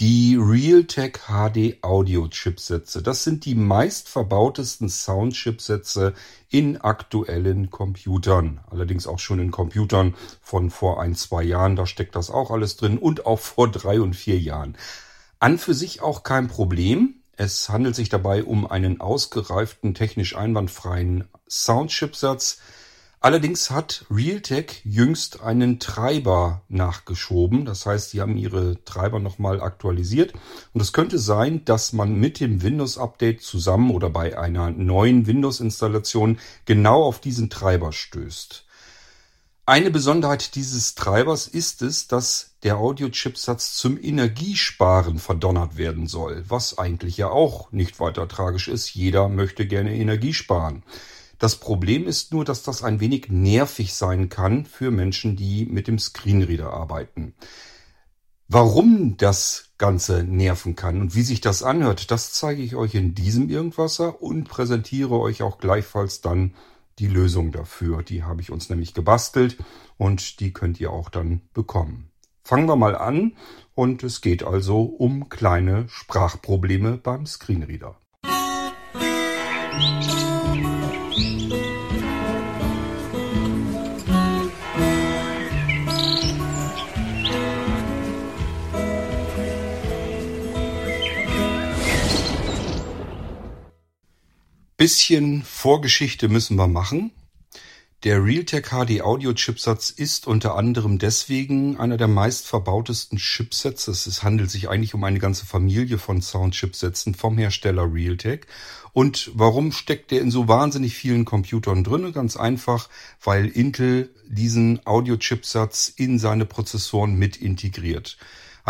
Die Realtek HD Audio Chipsätze, das sind die meist verbautesten Soundchipsätze in aktuellen Computern. Allerdings auch schon in Computern von vor ein, zwei Jahren, da steckt das auch alles drin und auch vor drei und vier Jahren. An für sich auch kein Problem. Es handelt sich dabei um einen ausgereiften, technisch einwandfreien Soundchipsatz, Allerdings hat Realtek jüngst einen Treiber nachgeschoben. Das heißt, sie haben ihre Treiber nochmal aktualisiert. Und es könnte sein, dass man mit dem Windows-Update zusammen oder bei einer neuen Windows-Installation genau auf diesen Treiber stößt. Eine Besonderheit dieses Treibers ist es, dass der Audio-Chipsatz zum Energiesparen verdonnert werden soll, was eigentlich ja auch nicht weiter tragisch ist. Jeder möchte gerne Energie sparen. Das Problem ist nur, dass das ein wenig nervig sein kann für Menschen, die mit dem Screenreader arbeiten. Warum das Ganze nerven kann und wie sich das anhört, das zeige ich euch in diesem Irgendwasser und präsentiere euch auch gleichfalls dann die Lösung dafür. Die habe ich uns nämlich gebastelt und die könnt ihr auch dann bekommen. Fangen wir mal an und es geht also um kleine Sprachprobleme beim Screenreader. Musik Bisschen Vorgeschichte müssen wir machen. Der Realtek HD Audio Chipsatz ist unter anderem deswegen einer der meist verbautesten Chipsets. Es handelt sich eigentlich um eine ganze Familie von Sound-Chipsätzen vom Hersteller Realtek. Und warum steckt der in so wahnsinnig vielen Computern drin? Ganz einfach, weil Intel diesen Audio-Chipsatz in seine Prozessoren mit integriert.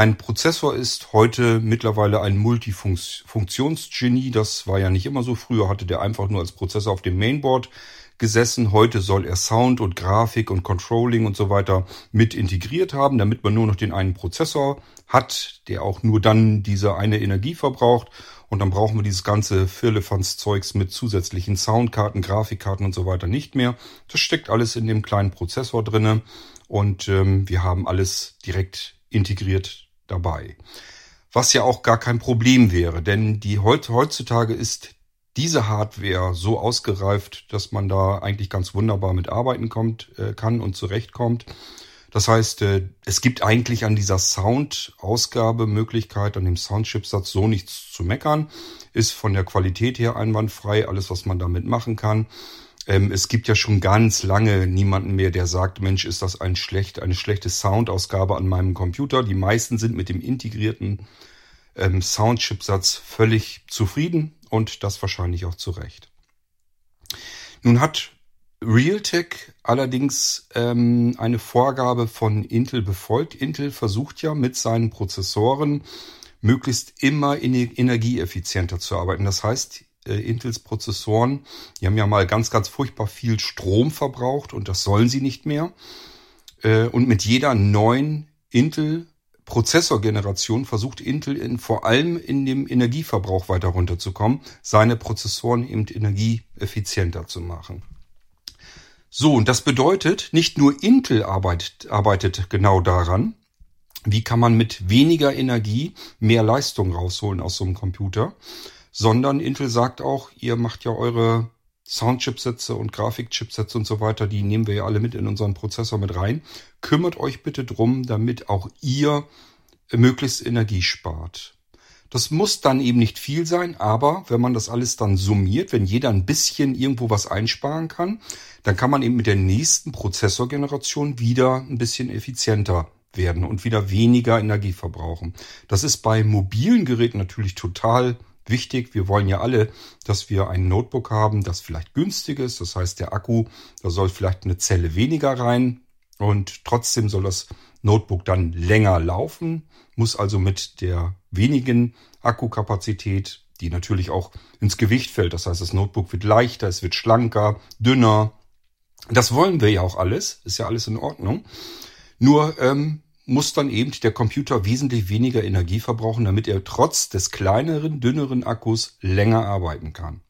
Ein Prozessor ist heute mittlerweile ein Multifunktionsgenie. Das war ja nicht immer so. Früher hatte der einfach nur als Prozessor auf dem Mainboard gesessen. Heute soll er Sound und Grafik und Controlling und so weiter mit integriert haben, damit man nur noch den einen Prozessor hat, der auch nur dann diese eine Energie verbraucht. Und dann brauchen wir dieses ganze Firlefanz-Zeugs mit zusätzlichen Soundkarten, Grafikkarten und so weiter nicht mehr. Das steckt alles in dem kleinen Prozessor drinne und ähm, wir haben alles direkt integriert dabei. Was ja auch gar kein Problem wäre, denn die heutzutage ist diese Hardware so ausgereift, dass man da eigentlich ganz wunderbar mit arbeiten kommt, äh, kann und zurechtkommt. Das heißt, äh, es gibt eigentlich an dieser Sound-Ausgabemöglichkeit, an dem Soundchipsatz so nichts zu meckern. Ist von der Qualität her einwandfrei, alles, was man damit machen kann. Ähm, es gibt ja schon ganz lange niemanden mehr, der sagt, Mensch, ist das ein schlecht, eine schlechte Soundausgabe an meinem Computer. Die meisten sind mit dem integrierten ähm, Soundchipsatz völlig zufrieden und das wahrscheinlich auch zu Recht. Nun hat Realtek allerdings ähm, eine Vorgabe von Intel befolgt. Intel versucht ja mit seinen Prozessoren möglichst immer energieeffizienter zu arbeiten. Das heißt, äh, Intels Prozessoren, die haben ja mal ganz, ganz furchtbar viel Strom verbraucht und das sollen sie nicht mehr. Äh, und mit jeder neuen Intel Prozessorgeneration versucht Intel in, vor allem in dem Energieverbrauch weiter runterzukommen, seine Prozessoren eben energieeffizienter zu machen. So, und das bedeutet, nicht nur Intel arbeitet, arbeitet genau daran, wie kann man mit weniger Energie mehr Leistung rausholen aus so einem Computer, sondern Intel sagt auch, ihr macht ja eure Soundchipsätze und Grafikchipsätze und so weiter, die nehmen wir ja alle mit in unseren Prozessor mit rein. Kümmert euch bitte drum, damit auch ihr möglichst Energie spart. Das muss dann eben nicht viel sein, aber wenn man das alles dann summiert, wenn jeder ein bisschen irgendwo was einsparen kann, dann kann man eben mit der nächsten Prozessorgeneration wieder ein bisschen effizienter werden und wieder weniger Energie verbrauchen. Das ist bei mobilen Geräten natürlich total wichtig. Wir wollen ja alle, dass wir ein Notebook haben, das vielleicht günstig ist. Das heißt, der Akku, da soll vielleicht eine Zelle weniger rein und trotzdem soll das Notebook dann länger laufen, muss also mit der wenigen Akkukapazität, die natürlich auch ins Gewicht fällt. Das heißt, das Notebook wird leichter, es wird schlanker, dünner. Das wollen wir ja auch alles, ist ja alles in Ordnung. Nur ähm, muss dann eben der Computer wesentlich weniger Energie verbrauchen, damit er trotz des kleineren, dünneren Akkus länger arbeiten kann.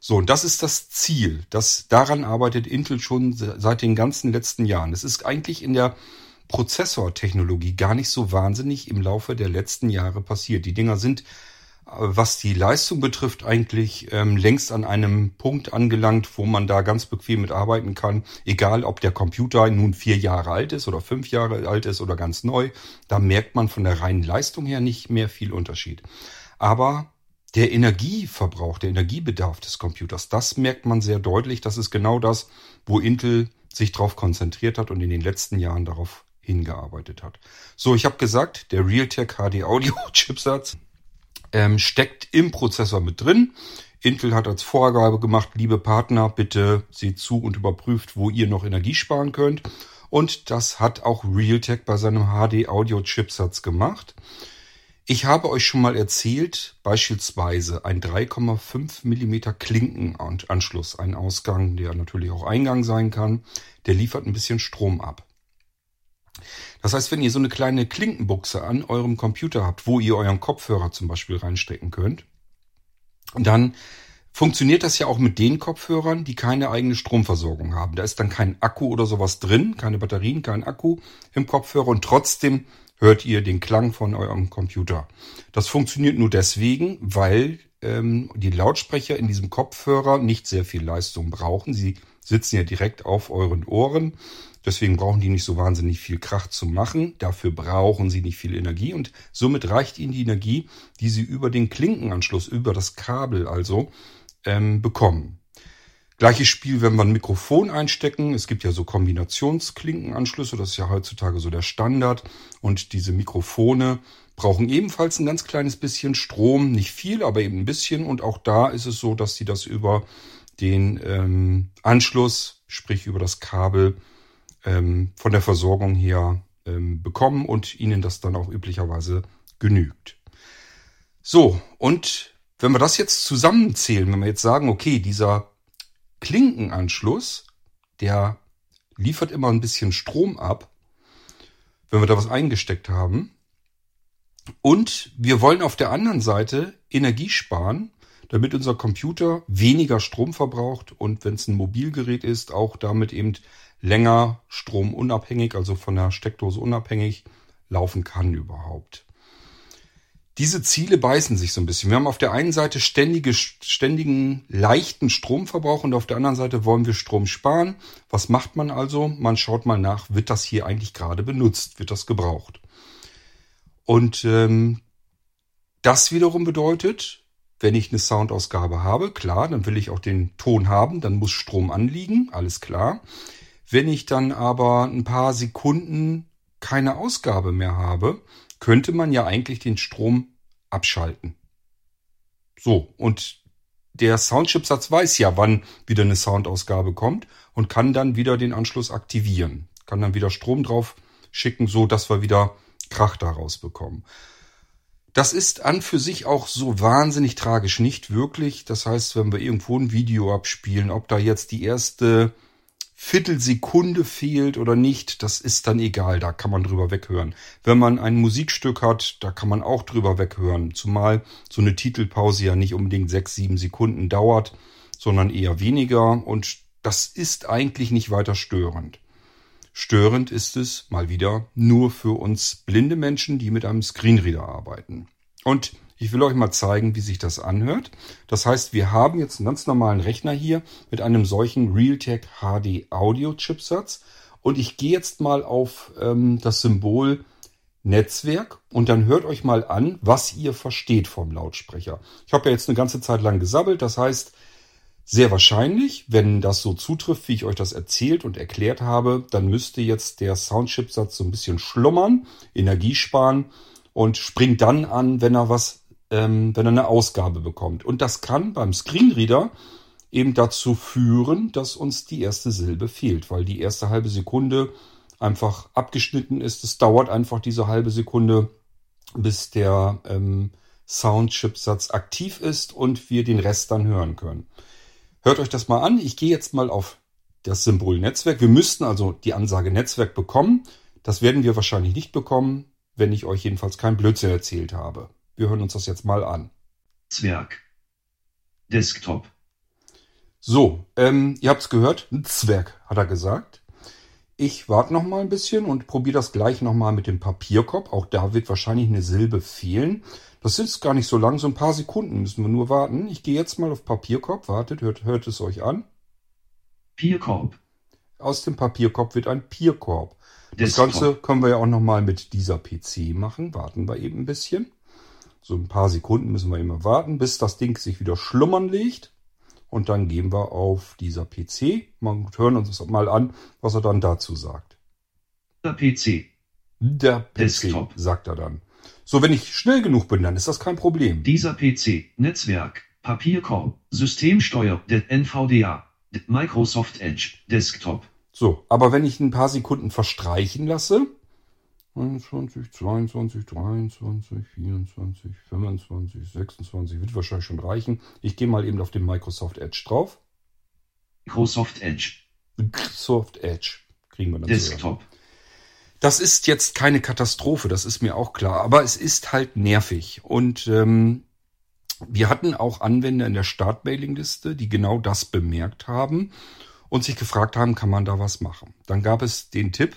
So, und das ist das Ziel. Das, daran arbeitet Intel schon seit den ganzen letzten Jahren. Es ist eigentlich in der Prozessortechnologie gar nicht so wahnsinnig im Laufe der letzten Jahre passiert. Die Dinger sind was die Leistung betrifft, eigentlich ähm, längst an einem Punkt angelangt, wo man da ganz bequem mit arbeiten kann. Egal, ob der Computer nun vier Jahre alt ist oder fünf Jahre alt ist oder ganz neu. Da merkt man von der reinen Leistung her nicht mehr viel Unterschied. Aber der Energieverbrauch, der Energiebedarf des Computers, das merkt man sehr deutlich. Das ist genau das, wo Intel sich darauf konzentriert hat und in den letzten Jahren darauf hingearbeitet hat. So, ich habe gesagt, der Realtek HD Audio Chipsatz ähm, steckt im Prozessor mit drin. Intel hat als Vorgabe gemacht, liebe Partner, bitte seht zu und überprüft, wo ihr noch Energie sparen könnt. Und das hat auch Realtek bei seinem HD Audio Chipsatz gemacht. Ich habe euch schon mal erzählt, beispielsweise ein 3,5 mm Klinkenanschluss, ein Ausgang, der natürlich auch Eingang sein kann, der liefert ein bisschen Strom ab. Das heißt, wenn ihr so eine kleine Klinkenbuchse an eurem Computer habt, wo ihr euren Kopfhörer zum Beispiel reinstecken könnt, dann funktioniert das ja auch mit den Kopfhörern, die keine eigene Stromversorgung haben. Da ist dann kein Akku oder sowas drin, keine Batterien, kein Akku im Kopfhörer und trotzdem hört ihr den Klang von eurem Computer. Das funktioniert nur deswegen, weil ähm, die Lautsprecher in diesem Kopfhörer nicht sehr viel Leistung brauchen. Sie sitzen ja direkt auf euren Ohren Deswegen brauchen die nicht so wahnsinnig viel Krach zu machen. Dafür brauchen sie nicht viel Energie und somit reicht ihnen die Energie, die sie über den Klinkenanschluss, über das Kabel also ähm, bekommen. Gleiches Spiel, wenn wir ein Mikrofon einstecken. Es gibt ja so Kombinationsklinkenanschlüsse, das ist ja heutzutage so der Standard. Und diese Mikrofone brauchen ebenfalls ein ganz kleines bisschen Strom, nicht viel, aber eben ein bisschen. Und auch da ist es so, dass sie das über den ähm, Anschluss, sprich über das Kabel, ähm, von der Versorgung her ähm, bekommen und ihnen das dann auch üblicherweise genügt. So, und wenn wir das jetzt zusammenzählen, wenn wir jetzt sagen, okay, dieser Klinkenanschluss, der liefert immer ein bisschen Strom ab, wenn wir da was eingesteckt haben. Und wir wollen auf der anderen Seite Energie sparen, damit unser Computer weniger Strom verbraucht und wenn es ein Mobilgerät ist, auch damit eben länger stromunabhängig, also von der Steckdose unabhängig laufen kann überhaupt. Diese Ziele beißen sich so ein bisschen. Wir haben auf der einen Seite ständige, ständigen leichten Stromverbrauch und auf der anderen Seite wollen wir Strom sparen. Was macht man also? Man schaut mal nach, wird das hier eigentlich gerade benutzt? Wird das gebraucht? Und ähm, das wiederum bedeutet, wenn ich eine Soundausgabe habe, klar, dann will ich auch den Ton haben, dann muss Strom anliegen, alles klar. Wenn ich dann aber ein paar Sekunden keine Ausgabe mehr habe, könnte man ja eigentlich den Strom abschalten. So, und der Soundchipsatz weiß ja, wann wieder eine Soundausgabe kommt und kann dann wieder den Anschluss aktivieren. Kann dann wieder Strom drauf schicken, so dass wir wieder Krach daraus bekommen. Das ist an für sich auch so wahnsinnig tragisch nicht wirklich. Das heißt, wenn wir irgendwo ein Video abspielen, ob da jetzt die erste Viertelsekunde fehlt oder nicht, das ist dann egal, da kann man drüber weghören. Wenn man ein Musikstück hat, da kann man auch drüber weghören. Zumal so eine Titelpause ja nicht unbedingt sechs, sieben Sekunden dauert, sondern eher weniger und das ist eigentlich nicht weiter störend. Störend ist es mal wieder nur für uns blinde Menschen, die mit einem Screenreader arbeiten. Und ich will euch mal zeigen, wie sich das anhört. Das heißt, wir haben jetzt einen ganz normalen Rechner hier mit einem solchen Realtek HD Audio Chipsatz. Und ich gehe jetzt mal auf ähm, das Symbol Netzwerk und dann hört euch mal an, was ihr versteht vom Lautsprecher. Ich habe ja jetzt eine ganze Zeit lang gesabbelt. Das heißt, sehr wahrscheinlich, wenn das so zutrifft, wie ich euch das erzählt und erklärt habe, dann müsste jetzt der Soundchipsatz so ein bisschen schlummern, Energie sparen und springt dann an, wenn er was ähm, wenn er eine Ausgabe bekommt. Und das kann beim Screenreader eben dazu führen, dass uns die erste Silbe fehlt, weil die erste halbe Sekunde einfach abgeschnitten ist. Es dauert einfach diese halbe Sekunde, bis der ähm, Soundchipsatz aktiv ist und wir den Rest dann hören können. Hört euch das mal an. Ich gehe jetzt mal auf das Symbol Netzwerk. Wir müssten also die Ansage Netzwerk bekommen. Das werden wir wahrscheinlich nicht bekommen, wenn ich euch jedenfalls kein Blödsinn erzählt habe. Wir hören uns das jetzt mal an. Zwerg. Desktop. So, ähm, ihr habt es gehört, Zwerg, hat er gesagt. Ich warte noch mal ein bisschen und probiere das gleich noch mal mit dem Papierkorb. Auch da wird wahrscheinlich eine Silbe fehlen. Das ist gar nicht so lang, so ein paar Sekunden müssen wir nur warten. Ich gehe jetzt mal auf Papierkorb. Wartet, hört, hört es euch an. Papierkorb. Aus dem Papierkorb wird ein Papierkorb. Das. Ganze können wir ja auch noch mal mit dieser PC machen. Warten wir eben ein bisschen. So ein paar Sekunden müssen wir immer warten, bis das Ding sich wieder schlummern legt. Und dann gehen wir auf dieser PC und hören uns das mal an, was er dann dazu sagt. Der PC. Der PC, Desktop. sagt er dann. So, wenn ich schnell genug bin, dann ist das kein Problem. Dieser PC. Netzwerk. Papierkorb. Systemsteuer. Det NVDA. Microsoft Edge. Desktop. So, aber wenn ich ein paar Sekunden verstreichen lasse, 21, 22, 23, 24, 25, 26, wird wahrscheinlich schon reichen. Ich gehe mal eben auf den Microsoft Edge drauf. Microsoft Edge. Microsoft Edge kriegen wir dann. Desktop. Das ist jetzt keine Katastrophe, das ist mir auch klar, aber es ist halt nervig. Und ähm, wir hatten auch Anwender in der Startmailingliste, die genau das bemerkt haben und sich gefragt haben, kann man da was machen. Dann gab es den Tipp,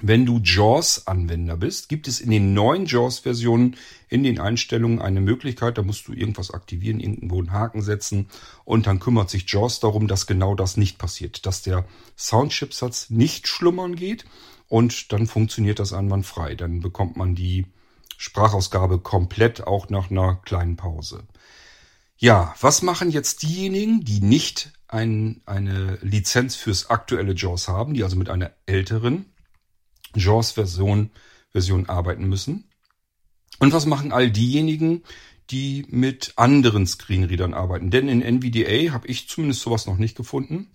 wenn du JAWS-Anwender bist, gibt es in den neuen JAWS-Versionen in den Einstellungen eine Möglichkeit, da musst du irgendwas aktivieren, irgendwo einen Haken setzen und dann kümmert sich JAWS darum, dass genau das nicht passiert, dass der Soundchipsatz nicht schlummern geht und dann funktioniert das einwandfrei. Dann bekommt man die Sprachausgabe komplett auch nach einer kleinen Pause. Ja, was machen jetzt diejenigen, die nicht ein, eine Lizenz fürs aktuelle JAWS haben, die also mit einer älteren JAWS-Version Version arbeiten müssen? Und was machen all diejenigen, die mit anderen Screenreadern arbeiten? Denn in NVDA habe ich zumindest sowas noch nicht gefunden.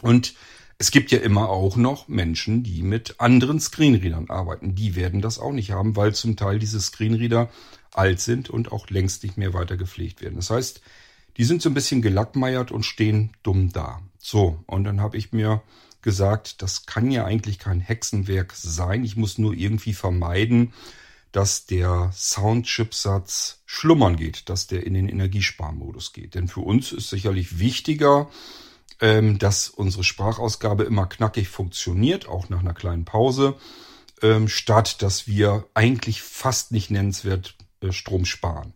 Und es gibt ja immer auch noch Menschen, die mit anderen Screenreadern arbeiten. Die werden das auch nicht haben, weil zum Teil diese Screenreader alt sind und auch längst nicht mehr weiter gepflegt werden. Das heißt, die sind so ein bisschen gelackmeiert und stehen dumm da. So, und dann habe ich mir gesagt, das kann ja eigentlich kein Hexenwerk sein. Ich muss nur irgendwie vermeiden, dass der Soundchipsatz schlummern geht, dass der in den Energiesparmodus geht. Denn für uns ist sicherlich wichtiger, ähm, dass unsere Sprachausgabe immer knackig funktioniert, auch nach einer kleinen Pause, ähm, statt dass wir eigentlich fast nicht nennenswert äh, Strom sparen.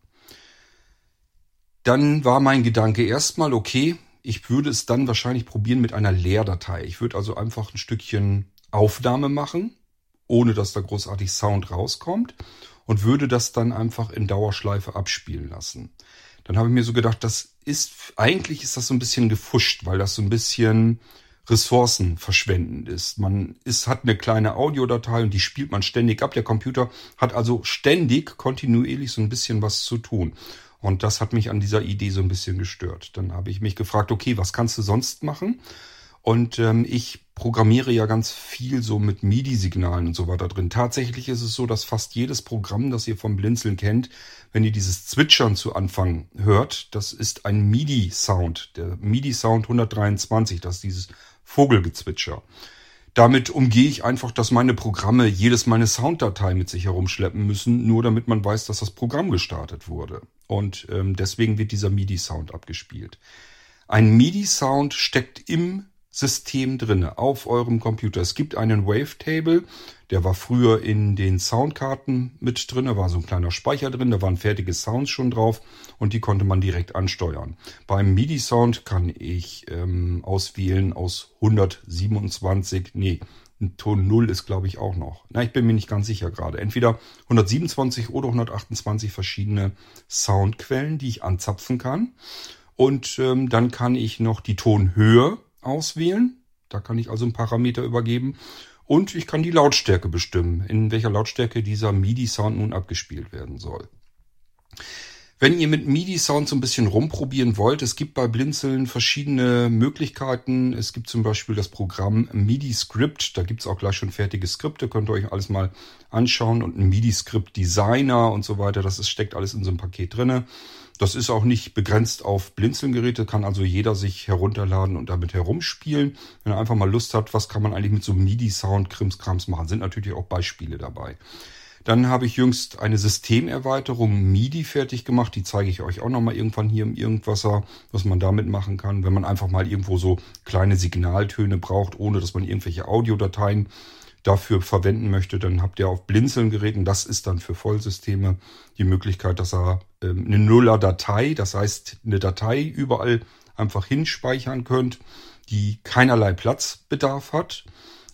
Dann war mein Gedanke erstmal, okay, ich würde es dann wahrscheinlich probieren mit einer Leerdatei. Ich würde also einfach ein Stückchen Aufnahme machen, ohne dass da großartig Sound rauskommt und würde das dann einfach in Dauerschleife abspielen lassen. Dann habe ich mir so gedacht, das ist, eigentlich ist das so ein bisschen gefuscht, weil das so ein bisschen ressourcenverschwendend ist. Man ist, hat eine kleine Audiodatei und die spielt man ständig ab. Der Computer hat also ständig, kontinuierlich so ein bisschen was zu tun. Und das hat mich an dieser Idee so ein bisschen gestört. Dann habe ich mich gefragt, okay, was kannst du sonst machen? Und ähm, ich programmiere ja ganz viel so mit MIDI-Signalen und so weiter drin. Tatsächlich ist es so, dass fast jedes Programm, das ihr vom Blinzeln kennt, wenn ihr dieses Zwitschern zu Anfang hört, das ist ein MIDI-Sound. Der MIDI-Sound 123, das ist dieses Vogelgezwitscher. Damit umgehe ich einfach, dass meine Programme jedes Mal eine Sounddatei mit sich herumschleppen müssen, nur damit man weiß, dass das Programm gestartet wurde. Und ähm, deswegen wird dieser MIDI-Sound abgespielt. Ein MIDI-Sound steckt im System drinne auf eurem Computer. Es gibt einen Wavetable, der war früher in den Soundkarten mit drin, war so ein kleiner Speicher drin, da waren fertige Sounds schon drauf und die konnte man direkt ansteuern. Beim MIDI-Sound kann ich ähm, auswählen aus 127, nee, Ton 0 ist glaube ich auch noch. Na, ich bin mir nicht ganz sicher gerade. Entweder 127 oder 128 verschiedene Soundquellen, die ich anzapfen kann. Und ähm, dann kann ich noch die Tonhöhe auswählen. Da kann ich also einen Parameter übergeben. Und ich kann die Lautstärke bestimmen, in welcher Lautstärke dieser MIDI-Sound nun abgespielt werden soll. Wenn ihr mit MIDI-Sound so ein bisschen rumprobieren wollt, es gibt bei Blinzeln verschiedene Möglichkeiten. Es gibt zum Beispiel das Programm MIDI-Script. Da gibt's auch gleich schon fertige Skripte. Könnt ihr euch alles mal anschauen. Und ein MIDI-Script-Designer und so weiter. Das ist, steckt alles in so einem Paket drinne. Das ist auch nicht begrenzt auf Blinzelgeräte, kann also jeder sich herunterladen und damit herumspielen. Wenn er einfach mal Lust hat, was kann man eigentlich mit so MIDI-Sound, Krimskrams machen, sind natürlich auch Beispiele dabei. Dann habe ich jüngst eine Systemerweiterung MIDI fertig gemacht. Die zeige ich euch auch nochmal irgendwann hier im Irgendwasser, was man damit machen kann, wenn man einfach mal irgendwo so kleine Signaltöne braucht, ohne dass man irgendwelche Audiodateien dafür verwenden möchte, dann habt ihr auf Blinzeln-Geräten, das ist dann für Vollsysteme, die Möglichkeit, dass er ähm, eine Nuller-Datei, das heißt eine Datei überall einfach hinspeichern könnt, die keinerlei Platzbedarf hat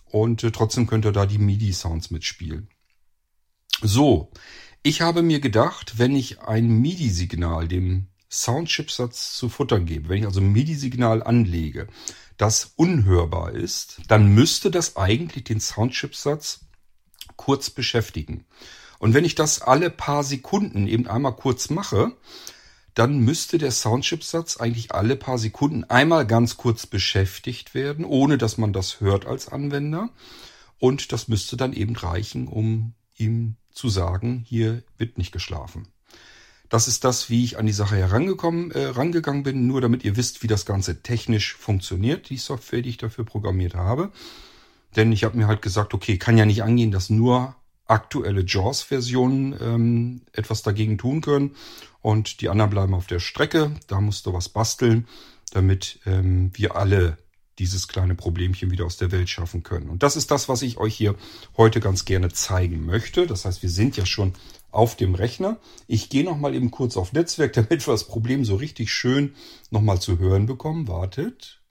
und äh, trotzdem könnt ihr da die MIDI-Sounds mitspielen. So, ich habe mir gedacht, wenn ich ein MIDI-Signal dem Soundchipsatz zu futtern gebe, wenn ich also ein MIDI-Signal anlege, das unhörbar ist, dann müsste das eigentlich den Soundchipsatz kurz beschäftigen. Und wenn ich das alle paar Sekunden eben einmal kurz mache, dann müsste der Soundchipsatz eigentlich alle paar Sekunden einmal ganz kurz beschäftigt werden, ohne dass man das hört als Anwender. Und das müsste dann eben reichen, um ihm zu sagen, hier wird nicht geschlafen. Das ist das, wie ich an die Sache herangekommen, äh, rangegangen bin, nur damit ihr wisst, wie das Ganze technisch funktioniert, die Software, die ich dafür programmiert habe. Denn ich habe mir halt gesagt, okay, kann ja nicht angehen, dass nur aktuelle JAWS-Versionen ähm, etwas dagegen tun können und die anderen bleiben auf der Strecke. Da musst du was basteln, damit ähm, wir alle dieses kleine Problemchen wieder aus der Welt schaffen können. Und das ist das, was ich euch hier heute ganz gerne zeigen möchte. Das heißt, wir sind ja schon auf dem Rechner. Ich gehe noch mal eben kurz auf Netzwerk, damit wir das Problem so richtig schön noch mal zu hören bekommen. Wartet.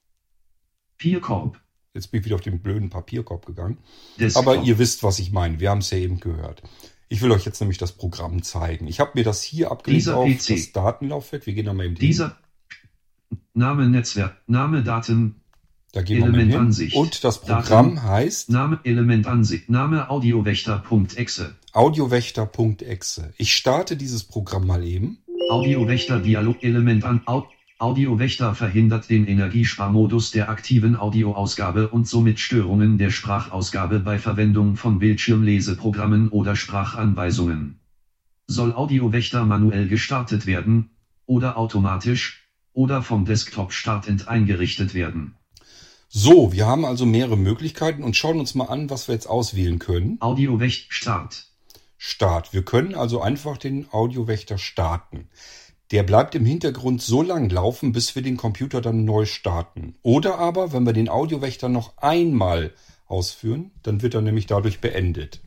Papierkorb. Jetzt bin ich wieder auf den blöden Papierkorb gegangen. Desktop. Aber ihr wisst, was ich meine. Wir haben es ja eben gehört. Ich will euch jetzt nämlich das Programm zeigen. Ich habe mir das hier abgelegt Dieser auf PC. das Datenlaufwerk. Wir gehen da mal eben hin. Dieser Name Netzwerk, Name Daten, Da gehen wir mal hin. Und das Programm heißt Name Elementansicht, Name Audiowächter.exe. audiowächter.exe. Ich starte dieses Programm mal eben. Audiowächter Dialog Element an Au Audiowächter verhindert den Energiesparmodus der aktiven Audioausgabe und somit Störungen der Sprachausgabe bei Verwendung von Bildschirmleseprogrammen oder Sprachanweisungen. Soll Audiowächter manuell gestartet werden oder automatisch oder vom Desktop startend eingerichtet werden. So, wir haben also mehrere Möglichkeiten und schauen uns mal an, was wir jetzt auswählen können. Audiowächt Start. Start. Wir können also einfach den Audiowächter starten. Der bleibt im Hintergrund so lang laufen, bis wir den Computer dann neu starten. Oder aber, wenn wir den Audiowächter noch einmal ausführen, dann wird er nämlich dadurch beendet.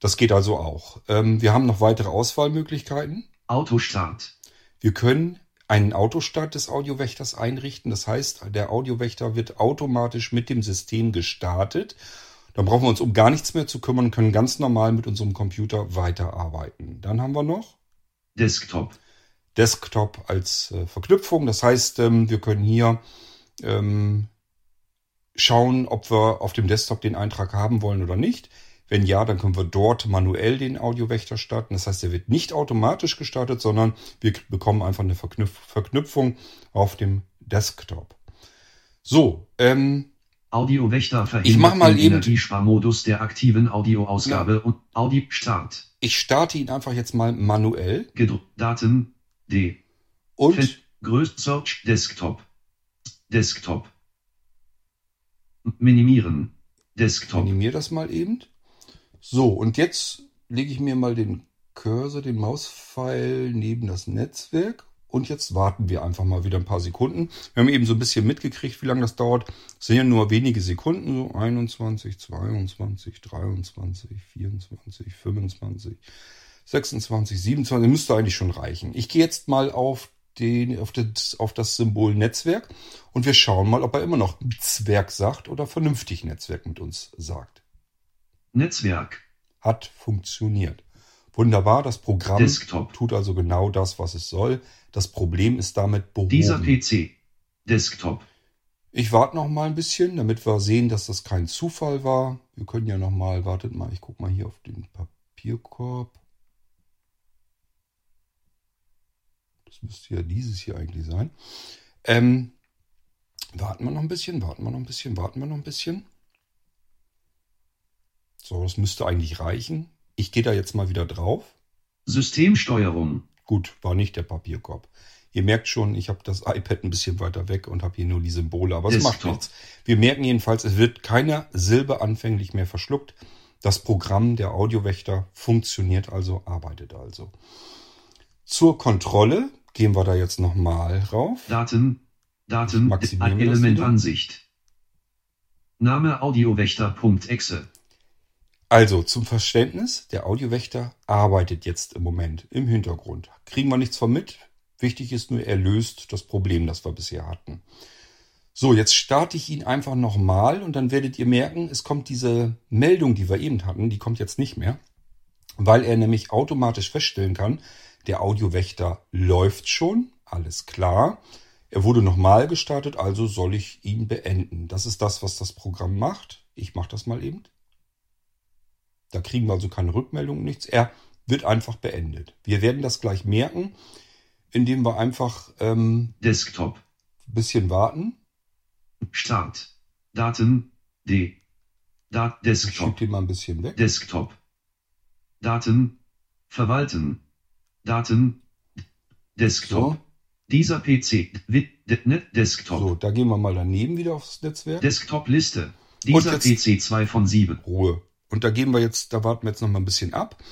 Das geht also auch. Ähm, wir haben noch weitere Auswahlmöglichkeiten. Autostart. Wir können einen Autostart des Audiowächters einrichten. Das heißt, der Audiowächter wird automatisch mit dem System gestartet. Dann brauchen wir uns um gar nichts mehr zu kümmern, können ganz normal mit unserem Computer weiterarbeiten. Dann haben wir noch Desktop. Desktop als äh, Verknüpfung. Das heißt, ähm, wir können hier ähm, schauen, ob wir auf dem Desktop den Eintrag haben wollen oder nicht. Wenn ja, dann können wir dort manuell den Audiowächter starten. Das heißt, er wird nicht automatisch gestartet, sondern wir bekommen einfach eine Verknüpf Verknüpfung auf dem Desktop. So, ähm, Audiowächter verhindert Ich mach mal den eben- Energiesparmodus der aktiven Audioausgabe und Audi Start. ich starte ihn einfach jetzt mal manuell Gedruckt Daten D. und Fett, Größ Search Desktop. Desktop. Minimieren. Desktop. animiere das mal eben. So, und jetzt lege ich mir mal den Cursor, den Mauspfeil neben das Netzwerk. Und jetzt warten wir einfach mal wieder ein paar Sekunden. Wir haben eben so ein bisschen mitgekriegt, wie lange das dauert. Es sind ja nur wenige Sekunden, so 21, 22, 23, 24, 25, 26, 27. Müsste eigentlich schon reichen. Ich gehe jetzt mal auf, den, auf, das, auf das Symbol Netzwerk und wir schauen mal, ob er immer noch Netzwerk sagt oder vernünftig Netzwerk mit uns sagt. Netzwerk. Hat funktioniert. Wunderbar, das Programm Desktop. tut also genau das, was es soll. Das Problem ist damit behoben. Dieser PC. Desktop. Ich warte noch mal ein bisschen, damit wir sehen, dass das kein Zufall war. Wir können ja noch mal, wartet mal, ich guck mal hier auf den Papierkorb. Das müsste ja dieses hier eigentlich sein. Ähm, warten wir noch ein bisschen, warten wir noch ein bisschen, warten wir noch ein bisschen. So, das müsste eigentlich reichen. Ich gehe da jetzt mal wieder drauf. Systemsteuerung. Gut, war nicht der Papierkorb. Ihr merkt schon, ich habe das iPad ein bisschen weiter weg und habe hier nur die Symbole, aber es macht nichts. Wir merken jedenfalls, es wird keine Silbe anfänglich mehr verschluckt. Das Programm der Audiowächter funktioniert also, arbeitet also. Zur Kontrolle gehen wir da jetzt nochmal rauf. Daten, Daten, Element wieder. Ansicht. Name Audiowächter.exe. Also zum Verständnis, der Audiowächter arbeitet jetzt im Moment im Hintergrund. Kriegen wir nichts von mit. Wichtig ist nur, er löst das Problem, das wir bisher hatten. So, jetzt starte ich ihn einfach nochmal und dann werdet ihr merken, es kommt diese Meldung, die wir eben hatten, die kommt jetzt nicht mehr, weil er nämlich automatisch feststellen kann, der Audiowächter läuft schon, alles klar. Er wurde nochmal gestartet, also soll ich ihn beenden. Das ist das, was das Programm macht. Ich mache das mal eben. Da kriegen wir also keine Rückmeldung, nichts. Er wird einfach beendet. Wir werden das gleich merken, indem wir einfach ähm, Desktop. ein bisschen warten. Start. Daten. D. Dat Ich Desktop. den mal ein bisschen weg. Desktop. Daten. Verwalten. Daten. Desktop. So. Dieser PC. Net, Desktop. So, da gehen wir mal daneben wieder aufs Netzwerk. Desktop-Liste. Dieser PC 2 von 7. Ruhe. Und da gehen wir jetzt, da warten wir jetzt noch mal ein bisschen ab.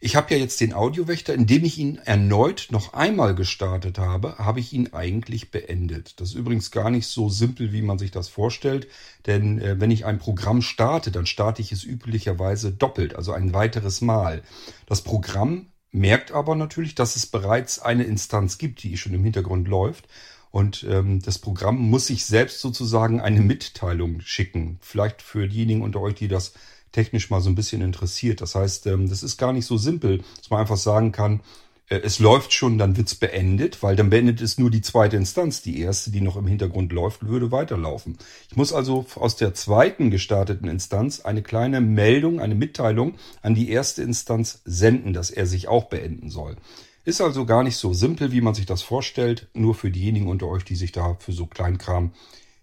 Ich habe ja jetzt den Audiowächter, indem ich ihn erneut noch einmal gestartet habe, habe ich ihn eigentlich beendet. Das ist übrigens gar nicht so simpel, wie man sich das vorstellt, denn äh, wenn ich ein Programm starte, dann starte ich es üblicherweise doppelt, also ein weiteres Mal. Das Programm merkt aber natürlich, dass es bereits eine Instanz gibt, die schon im Hintergrund läuft. Und ähm, das Programm muss sich selbst sozusagen eine Mitteilung schicken. Vielleicht für diejenigen unter euch, die das technisch mal so ein bisschen interessiert. Das heißt, ähm, das ist gar nicht so simpel, dass man einfach sagen kann, äh, es läuft schon, dann wird's beendet, weil dann beendet es nur die zweite Instanz. Die erste, die noch im Hintergrund läuft, würde weiterlaufen. Ich muss also aus der zweiten gestarteten Instanz eine kleine Meldung, eine Mitteilung an die erste Instanz senden, dass er sich auch beenden soll. Ist also gar nicht so simpel, wie man sich das vorstellt, nur für diejenigen unter euch, die sich da für so Kleinkram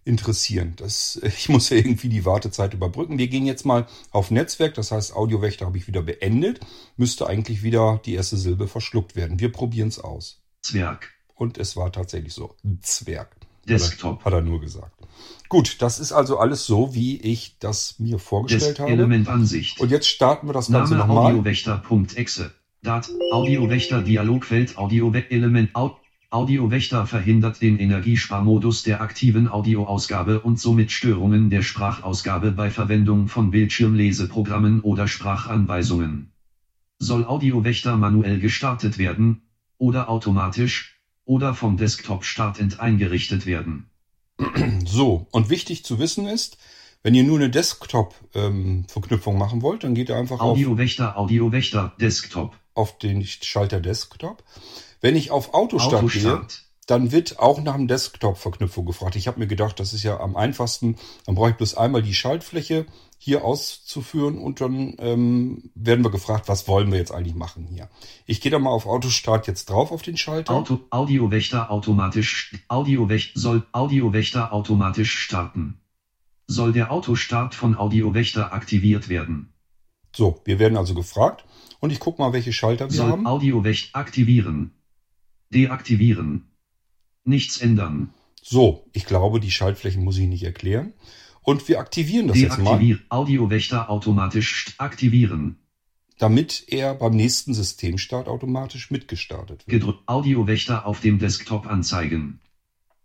interessieren. Das, ich muss ja irgendwie die Wartezeit überbrücken. Wir gehen jetzt mal auf Netzwerk, das heißt Audiowächter habe ich wieder beendet. Müsste eigentlich wieder die erste Silbe verschluckt werden. Wir probieren es aus. Zwerg. Und es war tatsächlich so. Zwerg. Desktop. Hat er, hat er nur gesagt. Gut, das ist also alles so, wie ich das mir vorgestellt Des habe. Element Ansicht. Und jetzt starten wir das Ganze Name nochmal. Audiowächter.exe. Dat Audiowächter Dialogfeld Audio Element Au Audiowächter verhindert den Energiesparmodus der aktiven Audioausgabe und somit Störungen der Sprachausgabe bei Verwendung von Bildschirmleseprogrammen oder Sprachanweisungen. Soll Audiowächter manuell gestartet werden oder automatisch oder vom Desktop startend eingerichtet werden. So, und wichtig zu wissen ist, wenn ihr nur eine Desktop-Verknüpfung machen wollt, dann geht ihr einfach auf, Audiowächter Audiowächter Desktop auf den Schalter Desktop. Wenn ich auf Autostart, gehe, Autostart. dann wird auch nach dem Desktop-Verknüpfung gefragt. Ich habe mir gedacht, das ist ja am einfachsten. Dann brauche ich bloß einmal die Schaltfläche hier auszuführen und dann ähm, werden wir gefragt, was wollen wir jetzt eigentlich machen hier. Ich gehe da mal auf Autostart jetzt drauf auf den Schalter. Auto, Audiowächter automatisch, Audiowächter soll Audiowächter automatisch starten. Soll der Autostart von Audiowächter aktiviert werden? So, wir werden also gefragt und ich gucke mal, welche Schalter wir Soll haben. Audiowächt aktivieren? Deaktivieren? Nichts ändern. So, ich glaube, die Schaltflächen muss ich nicht erklären. Und wir aktivieren das jetzt mal, Deaktivieren. Audiowächter automatisch aktivieren. damit er beim nächsten Systemstart automatisch mitgestartet wird. Gedrückt. Audiowächter auf dem Desktop anzeigen.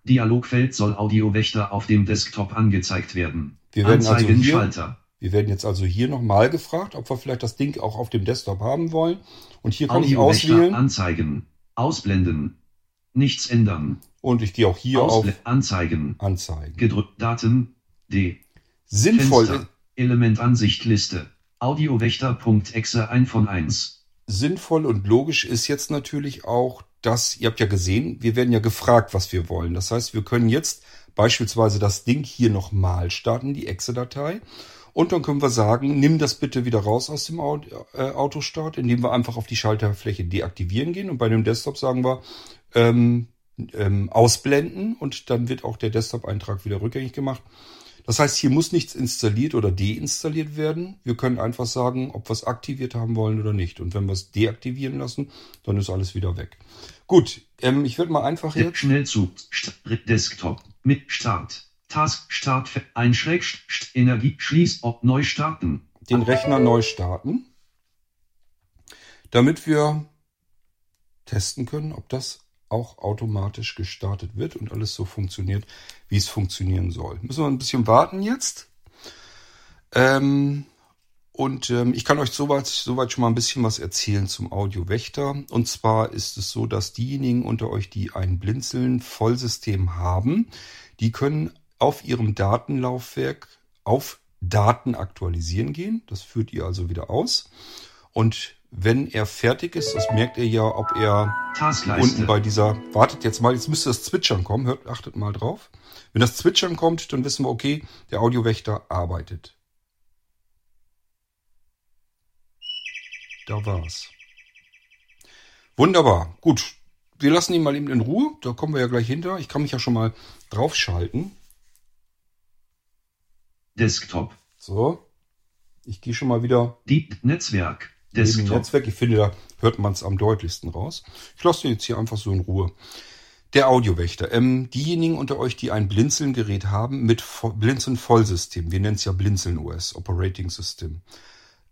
Dialogfeld soll Audiowächter auf dem Desktop angezeigt werden. Wir werden also Anzeigen hier- Schalter. Wir werden jetzt also hier nochmal gefragt, ob wir vielleicht das Ding auch auf dem Desktop haben wollen. Und hier kann ich auswählen anzeigen. Ausblenden. Nichts ändern. und ich gehe auch hier Ausble auf Anzeigen. Anzeigen. Gedrückt Daten. D. Sinnvoll, Fenster. Elementansicht Liste. Audiowächter.exe 1 von 1. sinnvoll und logisch ist jetzt natürlich auch, dass, ihr habt ja gesehen, wir werden ja gefragt, was wir wollen. Das heißt, wir können jetzt beispielsweise das Ding hier nochmal starten, die Exe-Datei. Und dann können wir sagen, nimm das bitte wieder raus aus dem äh, Autostart, indem wir einfach auf die Schalterfläche deaktivieren gehen. Und bei dem Desktop sagen wir, ähm, ähm, ausblenden und dann wird auch der Desktop-Eintrag wieder rückgängig gemacht. Das heißt, hier muss nichts installiert oder deinstalliert werden. Wir können einfach sagen, ob wir es aktiviert haben wollen oder nicht. Und wenn wir es deaktivieren lassen, dann ist alles wieder weg. Gut, ähm, ich würde mal einfach jetzt. Schnellzug. Desktop. Mit Start. Task Start. Ein Schräg. St Energie. Schließ. Ob neu starten. den Rechner neu starten, damit wir testen können, ob das auch automatisch gestartet wird und alles so funktioniert, wie es funktionieren soll. Müssen wir ein bisschen warten jetzt. Ähm, und ähm, ich kann euch soweit, soweit schon mal ein bisschen was erzählen zum Audio-Wächter. Und zwar ist es so, dass diejenigen unter euch, die ein Blinzeln-Vollsystem haben, die können auf ihrem Datenlaufwerk auf Daten aktualisieren gehen. Das führt ihr also wieder aus. Und wenn er fertig ist, das merkt ihr ja, ob er unten bei dieser, wartet jetzt mal, jetzt müsste das Zwitschern kommen, hört, achtet mal drauf. Wenn das Zwitschern kommt, dann wissen wir, okay, der Audiowächter arbeitet. Da war's. Wunderbar. Gut. Wir lassen ihn mal eben in Ruhe. Da kommen wir ja gleich hinter. Ich kann mich ja schon mal draufschalten. Desktop. So. Ich gehe schon mal wieder. Deep Netzwerk. Desktop. Netzwerk. Ich finde, da hört man es am deutlichsten raus. Ich lasse den jetzt hier einfach so in Ruhe. Der Audiowächter. Ähm, diejenigen unter euch, die ein Blinzeln-Gerät haben mit Blinzeln-Vollsystem, wir nennen es ja Blinzeln OS, Operating System,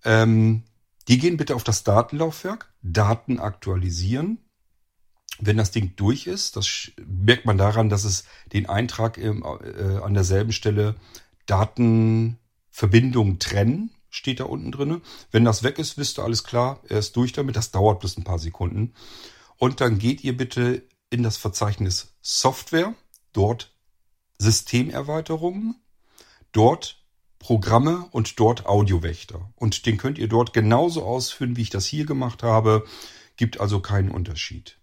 ähm, die gehen bitte auf das Datenlaufwerk, Daten aktualisieren. Wenn das Ding durch ist, das merkt man daran, dass es den Eintrag im, äh, an derselben Stelle Datenverbindungen trennen, steht da unten drinne. Wenn das weg ist, wisst ihr alles klar, er ist durch damit. Das dauert bloß ein paar Sekunden. Und dann geht ihr bitte in das Verzeichnis Software, dort Systemerweiterungen, dort Programme und dort Audiowächter. Und den könnt ihr dort genauso ausführen, wie ich das hier gemacht habe. Gibt also keinen Unterschied.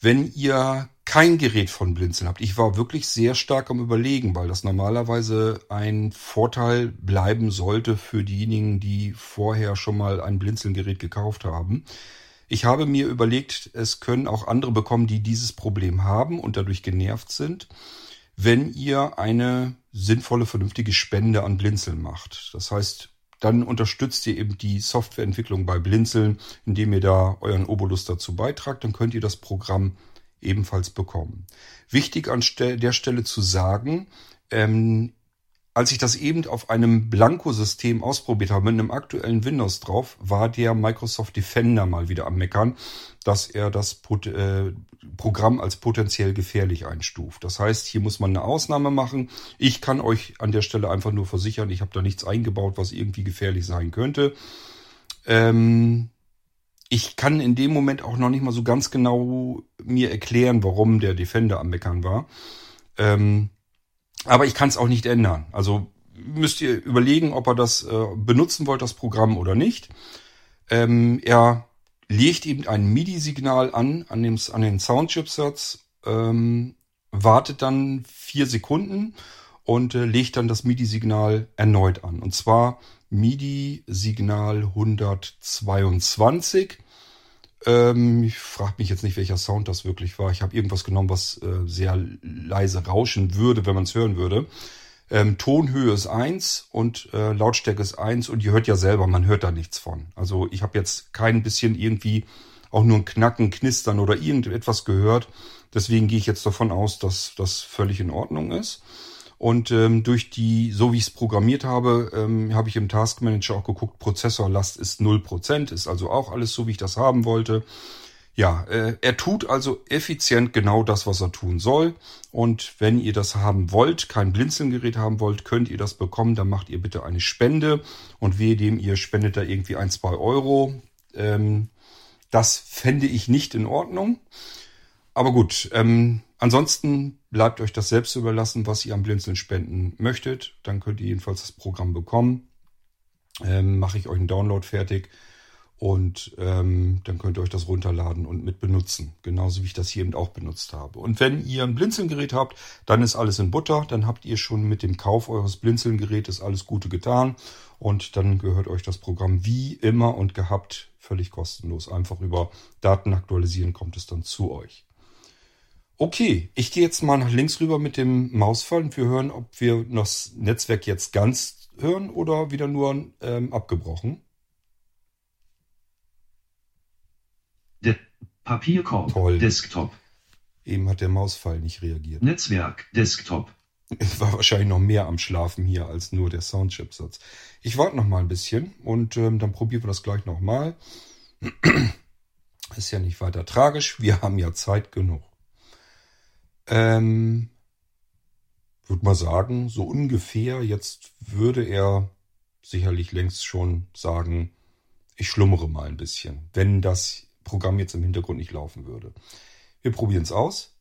Wenn ihr kein Gerät von Blinzeln habt, ich war wirklich sehr stark am Überlegen, weil das normalerweise ein Vorteil bleiben sollte für diejenigen, die vorher schon mal ein Blinzeln-Gerät gekauft haben. Ich habe mir überlegt, es können auch andere bekommen, die dieses Problem haben und dadurch genervt sind wenn ihr eine sinnvolle, vernünftige Spende an Blinzeln macht. Das heißt, dann unterstützt ihr eben die Softwareentwicklung bei Blinzeln, indem ihr da euren Obolus dazu beitragt, dann könnt ihr das Programm ebenfalls bekommen. Wichtig an der Stelle zu sagen, ähm, als ich das eben auf einem Blanco-System ausprobiert habe, mit einem aktuellen Windows drauf, war der Microsoft Defender mal wieder am Meckern, dass er das äh, Programm als potenziell gefährlich einstuft. Das heißt, hier muss man eine Ausnahme machen. Ich kann euch an der Stelle einfach nur versichern, ich habe da nichts eingebaut, was irgendwie gefährlich sein könnte. Ähm, ich kann in dem Moment auch noch nicht mal so ganz genau mir erklären, warum der Defender am Meckern war. Ähm, aber ich kann es auch nicht ändern. Also müsst ihr überlegen, ob ihr das äh, benutzen wollt, das Programm oder nicht. Ähm, er legt eben ein MIDI-Signal an, an, dem, an den Soundchipsatz, ähm, wartet dann vier Sekunden und äh, legt dann das MIDI-Signal erneut an. Und zwar MIDI-Signal 122. Ähm, ich frage mich jetzt nicht, welcher Sound das wirklich war. Ich habe irgendwas genommen, was äh, sehr leise rauschen würde, wenn man es hören würde. Ähm, Tonhöhe ist eins und äh, Lautstärke ist eins und ihr hört ja selber, man hört da nichts von. Also ich habe jetzt kein bisschen irgendwie auch nur ein Knacken, Knistern oder irgendetwas gehört. Deswegen gehe ich jetzt davon aus, dass das völlig in Ordnung ist. Und ähm, durch die, so wie ich es programmiert habe, ähm, habe ich im Task Manager auch geguckt, Prozessorlast ist 0%, ist also auch alles so, wie ich das haben wollte. Ja, äh, er tut also effizient genau das, was er tun soll. Und wenn ihr das haben wollt, kein Blinzelgerät haben wollt, könnt ihr das bekommen. Dann macht ihr bitte eine Spende. Und wehe dem, ihr spendet da irgendwie ein, zwei Euro. Ähm, das fände ich nicht in Ordnung. Aber gut, ähm, ansonsten bleibt euch das selbst überlassen, was ihr am Blinzeln spenden möchtet. Dann könnt ihr jedenfalls das Programm bekommen. Ähm, Mache ich euch einen Download fertig und ähm, dann könnt ihr euch das runterladen und mit benutzen. Genauso wie ich das hier eben auch benutzt habe. Und wenn ihr ein Blinzelgerät habt, dann ist alles in Butter. Dann habt ihr schon mit dem Kauf eures Blinzelgerätes alles Gute getan. Und dann gehört euch das Programm wie immer und gehabt völlig kostenlos. Einfach über Daten aktualisieren kommt es dann zu euch. Okay, ich gehe jetzt mal nach links rüber mit dem Mausfall und wir hören, ob wir das Netzwerk jetzt ganz hören oder wieder nur ähm, abgebrochen. De Papierkorb. Toll. Desktop. Eben hat der Mausfall nicht reagiert. Netzwerk. Desktop. Ich war wahrscheinlich noch mehr am Schlafen hier als nur der Soundchipsatz. Ich warte noch mal ein bisschen und ähm, dann probieren wir das gleich noch mal. Ist ja nicht weiter tragisch. Wir haben ja Zeit genug. Ähm, würde mal sagen, so ungefähr. Jetzt würde er sicherlich längst schon sagen, ich schlummere mal ein bisschen, wenn das Programm jetzt im Hintergrund nicht laufen würde. Wir probieren es aus.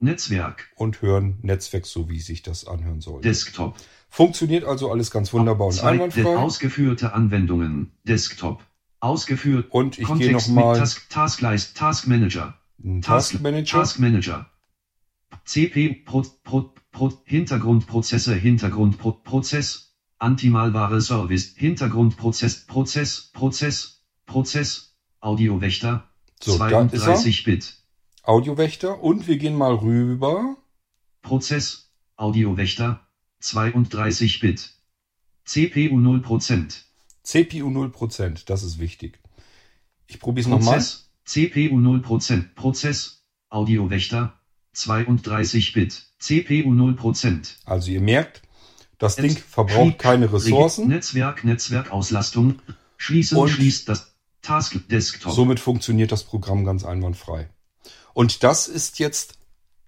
Netzwerk. Und hören Netzwerk so, wie sich das anhören soll. Desktop. Funktioniert also alles ganz wunderbar und einwandfrei. Ausgeführte Anwendungen. Desktop. Ausgeführt. Und ich gehe nochmal. Task, Task, Task Manager. Task Manager. Task Manager. CP Pro, Pro, Pro, Hintergrundprozesse, Hintergrundprozess, Antimalware Service, Hintergrundprozess, Prozess, Prozess, Prozess, Audiowächter, so, 32 Bit. Audiowächter und wir gehen mal rüber. Prozess, Audiowächter, 32 Bit. CPU 0%. CPU 0%, das ist wichtig. Ich probiere es nochmal. CPU 0%, Prozess, Audiowächter, 32 Bit, CPU 0%. Also ihr merkt, das Ding verbraucht keine Ressourcen. Netzwerk, Netzwerkauslastung, schließen, und schließt das Task Desktop. Somit funktioniert das Programm ganz einwandfrei. Und das ist jetzt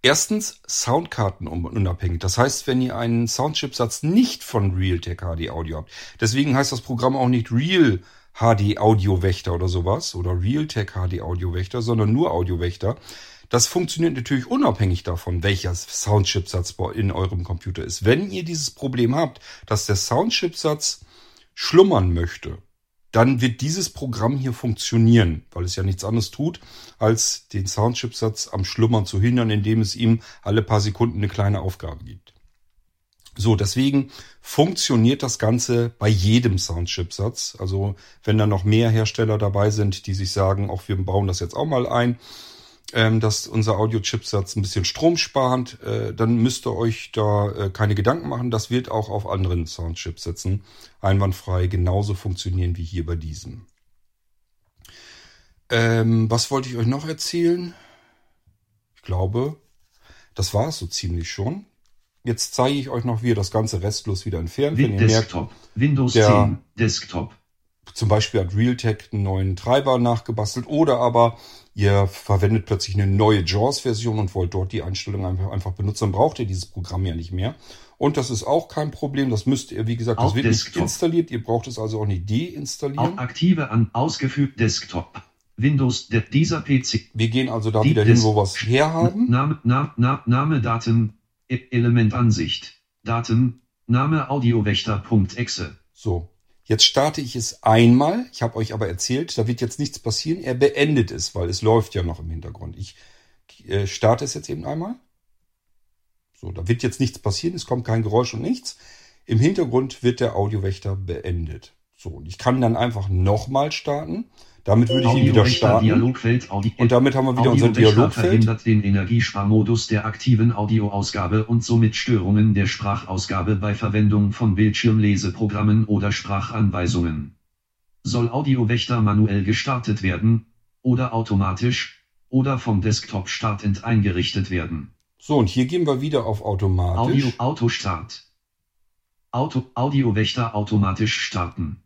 erstens Soundkarten unabhängig. Das heißt, wenn ihr einen Soundchipsatz nicht von Realtek HD Audio habt, deswegen heißt das Programm auch nicht Real HD Audio Wächter oder sowas oder Realtek HD Audio Wächter, sondern nur Audio Wächter. Das funktioniert natürlich unabhängig davon, welcher Soundchipsatz in eurem Computer ist. Wenn ihr dieses Problem habt, dass der Soundchipsatz schlummern möchte, dann wird dieses Programm hier funktionieren, weil es ja nichts anderes tut, als den Soundchipsatz am Schlummern zu hindern, indem es ihm alle paar Sekunden eine kleine Aufgabe gibt. So, deswegen funktioniert das Ganze bei jedem Soundchipsatz. Also wenn da noch mehr Hersteller dabei sind, die sich sagen, auch wir bauen das jetzt auch mal ein, ähm, dass unser Audio-Chipsatz ein bisschen stromsparend, äh, dann müsst ihr euch da äh, keine Gedanken machen. Das wird auch auf anderen Soundchipsätzen einwandfrei genauso funktionieren wie hier bei diesem. Ähm, was wollte ich euch noch erzählen? Ich glaube, das war es so ziemlich schon. Jetzt zeige ich euch noch, wie ihr das Ganze restlos wieder entfernt. Ihr Desktop, merkt, Windows der, 10, Desktop. Zum Beispiel hat Realtek einen neuen Treiber nachgebastelt oder aber ihr verwendet plötzlich eine neue JAWS-Version und wollt dort die Einstellung einfach, benutzen, dann braucht ihr dieses Programm ja nicht mehr. Und das ist auch kein Problem. Das müsst ihr, wie gesagt, das Auf wird Desktop. nicht installiert. Ihr braucht es also auch nicht deinstallieren. Aktive an ausgeführt Desktop. Windows, der, dieser PC. Wir gehen also da Die wieder hin, wo wir es herhaben. Name, Name, Name, Name, Daten, e, Element Ansicht, Daten, Name Audiowächter.exe. So, Jetzt starte ich es einmal. Ich habe euch aber erzählt, da wird jetzt nichts passieren. Er beendet es, weil es läuft ja noch im Hintergrund. Ich äh, starte es jetzt eben einmal. So, da wird jetzt nichts passieren. Es kommt kein Geräusch und nichts. Im Hintergrund wird der Audiowächter beendet. So, und ich kann dann einfach nochmal starten. Damit würde ich ihn wieder starten. Und damit haben wir wieder unser Dialogfeld. verhindert den Energiesparmodus der aktiven Audioausgabe und somit Störungen der Sprachausgabe bei Verwendung von Bildschirmleseprogrammen oder Sprachanweisungen. Soll Audiowächter manuell gestartet werden oder automatisch oder vom Desktop startend eingerichtet werden. So, und hier gehen wir wieder auf automatisch. Audio Autostart. Auto Audiowächter automatisch starten.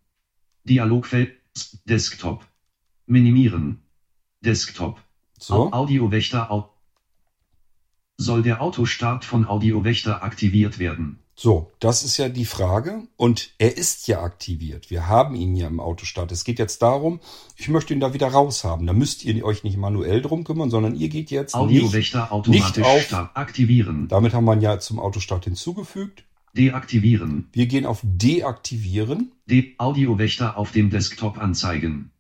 Dialogfeld Desktop Minimieren. Desktop. So. Audiowächter. Au Soll der Autostart von Audiowächter aktiviert werden? So, das ist ja die Frage. Und er ist ja aktiviert. Wir haben ihn ja im Autostart. Es geht jetzt darum, ich möchte ihn da wieder raus haben. Da müsst ihr euch nicht manuell drum kümmern, sondern ihr geht jetzt Audiowächter nicht, automatisch nicht auf, Start aktivieren. Damit haben wir ihn ja zum Autostart hinzugefügt. Deaktivieren. Wir gehen auf Deaktivieren. De Audiowächter auf dem Desktop anzeigen.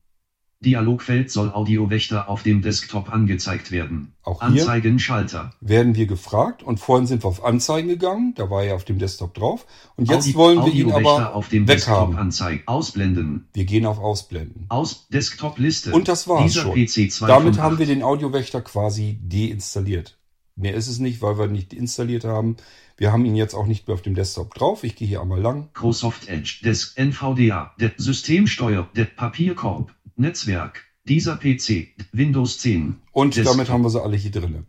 Dialogfeld soll Audiowächter auf dem Desktop angezeigt werden. Auch hier Anzeigen Schalter. werden wir gefragt und vorhin sind wir auf Anzeigen gegangen, da war er auf dem Desktop drauf und jetzt Audi wollen wir ihn aber auf dem weghaben. Anzeigen. Ausblenden. Wir gehen auf Ausblenden. Aus Desktop-Liste. Und das war's Dieser schon. Damit haben wir den Audiowächter quasi deinstalliert. Mehr ist es nicht, weil wir nicht installiert haben. Wir haben ihn jetzt auch nicht mehr auf dem Desktop drauf. Ich gehe hier einmal lang. Microsoft Edge, Desk NVDA, der Systemsteuer, der Papierkorb, Netzwerk, dieser PC, Windows 10. Und Desktop. damit haben wir sie alle hier drinne.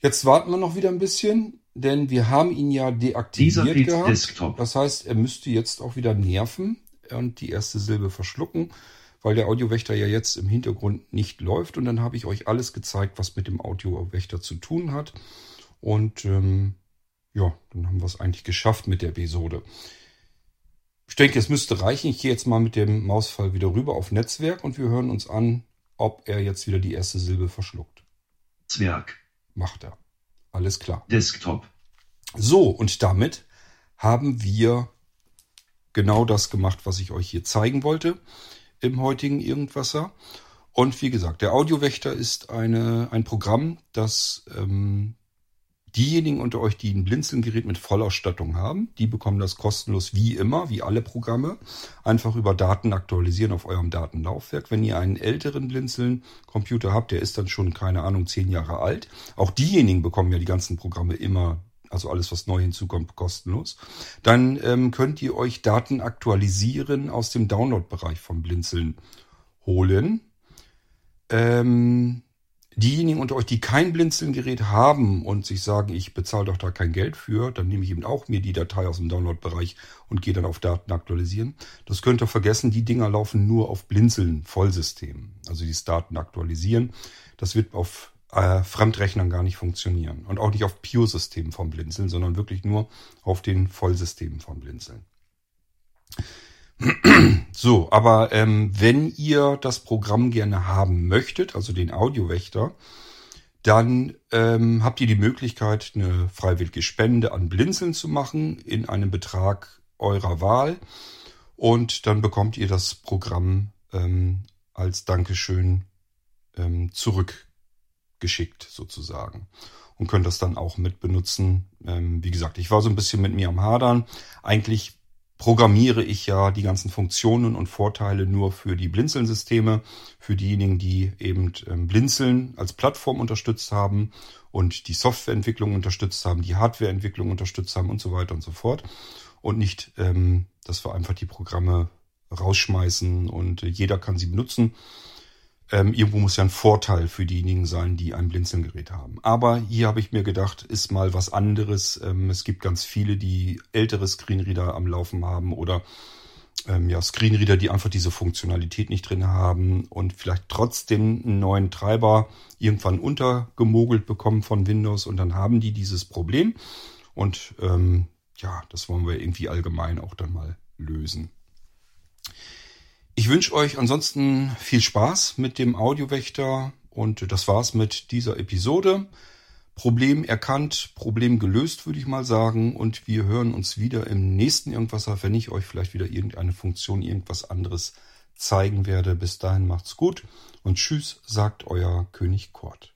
Jetzt warten wir noch wieder ein bisschen. denn wir haben ihn ja deaktiviert gehabt. Desktop. Das heißt, er müsste jetzt auch wieder nerven und die erste Silbe verschlucken, weil der Audiowächter ja jetzt im Hintergrund nicht läuft. Und dann habe ich euch alles gezeigt, was mit dem Audiowächter zu tun hat. Und ähm, ja, dann haben wir es eigentlich geschafft mit der Episode. Ich denke, es müsste reichen. Ich gehe jetzt mal mit dem Mausfall wieder rüber auf Netzwerk und wir hören uns an, ob er jetzt wieder die erste Silbe verschluckt. Zwerg. Macht er. Alles klar. Desktop. So, und damit haben wir genau das gemacht, was ich euch hier zeigen wollte im heutigen Irgendwasser. Und wie gesagt, der Audiowächter ist eine, ein Programm, das ähm, diejenigen unter euch, die ein Blinzeln-Gerät mit Vollausstattung haben, die bekommen das kostenlos wie immer, wie alle Programme, einfach über Daten aktualisieren auf eurem Datenlaufwerk. Wenn ihr einen älteren Blinzeln-Computer habt, der ist dann schon, keine Ahnung, zehn Jahre alt. Auch diejenigen bekommen ja die ganzen Programme immer also alles, was neu hinzukommt, kostenlos. Dann ähm, könnt ihr euch Daten aktualisieren aus dem Download-Bereich von Blinzeln holen. Ähm, diejenigen unter euch, die kein Blinzeln-Gerät haben und sich sagen, ich bezahle doch da kein Geld für, dann nehme ich eben auch mir die Datei aus dem Download-Bereich und gehe dann auf Daten aktualisieren. Das könnt ihr vergessen, die Dinger laufen nur auf Blinzeln Vollsystemen. Also dieses Daten aktualisieren. Das wird auf äh, Fremdrechnern gar nicht funktionieren. Und auch nicht auf Pure-Systemen von Blinzeln, sondern wirklich nur auf den Vollsystemen von Blinzeln. So, aber ähm, wenn ihr das Programm gerne haben möchtet, also den Audiowächter, dann ähm, habt ihr die Möglichkeit, eine freiwillige Spende an Blinzeln zu machen in einem Betrag eurer Wahl. Und dann bekommt ihr das Programm ähm, als Dankeschön ähm, zurückgeschickt sozusagen. Und könnt das dann auch mit benutzen. Ähm, wie gesagt, ich war so ein bisschen mit mir am Hadern. Eigentlich programmiere ich ja die ganzen Funktionen und Vorteile nur für die Blinzeln-Systeme, für diejenigen, die eben ähm, Blinzeln als Plattform unterstützt haben und die Softwareentwicklung unterstützt haben, die Hardwareentwicklung unterstützt haben und so weiter und so fort. Und nicht, ähm, dass wir einfach die Programme rausschmeißen und äh, jeder kann sie benutzen. Ähm, irgendwo muss ja ein Vorteil für diejenigen sein, die ein Blinzelgerät haben. Aber hier habe ich mir gedacht, ist mal was anderes. Ähm, es gibt ganz viele, die ältere Screenreader am Laufen haben oder ähm, ja, Screenreader, die einfach diese Funktionalität nicht drin haben und vielleicht trotzdem einen neuen Treiber irgendwann untergemogelt bekommen von Windows und dann haben die dieses Problem. Und ähm, ja, das wollen wir irgendwie allgemein auch dann mal lösen. Ich wünsche euch ansonsten viel Spaß mit dem Audiowächter und das war's mit dieser Episode. Problem erkannt, Problem gelöst, würde ich mal sagen. Und wir hören uns wieder im nächsten Irgendwasser, wenn ich euch vielleicht wieder irgendeine Funktion, irgendwas anderes zeigen werde. Bis dahin macht's gut und tschüss, sagt euer König Kort.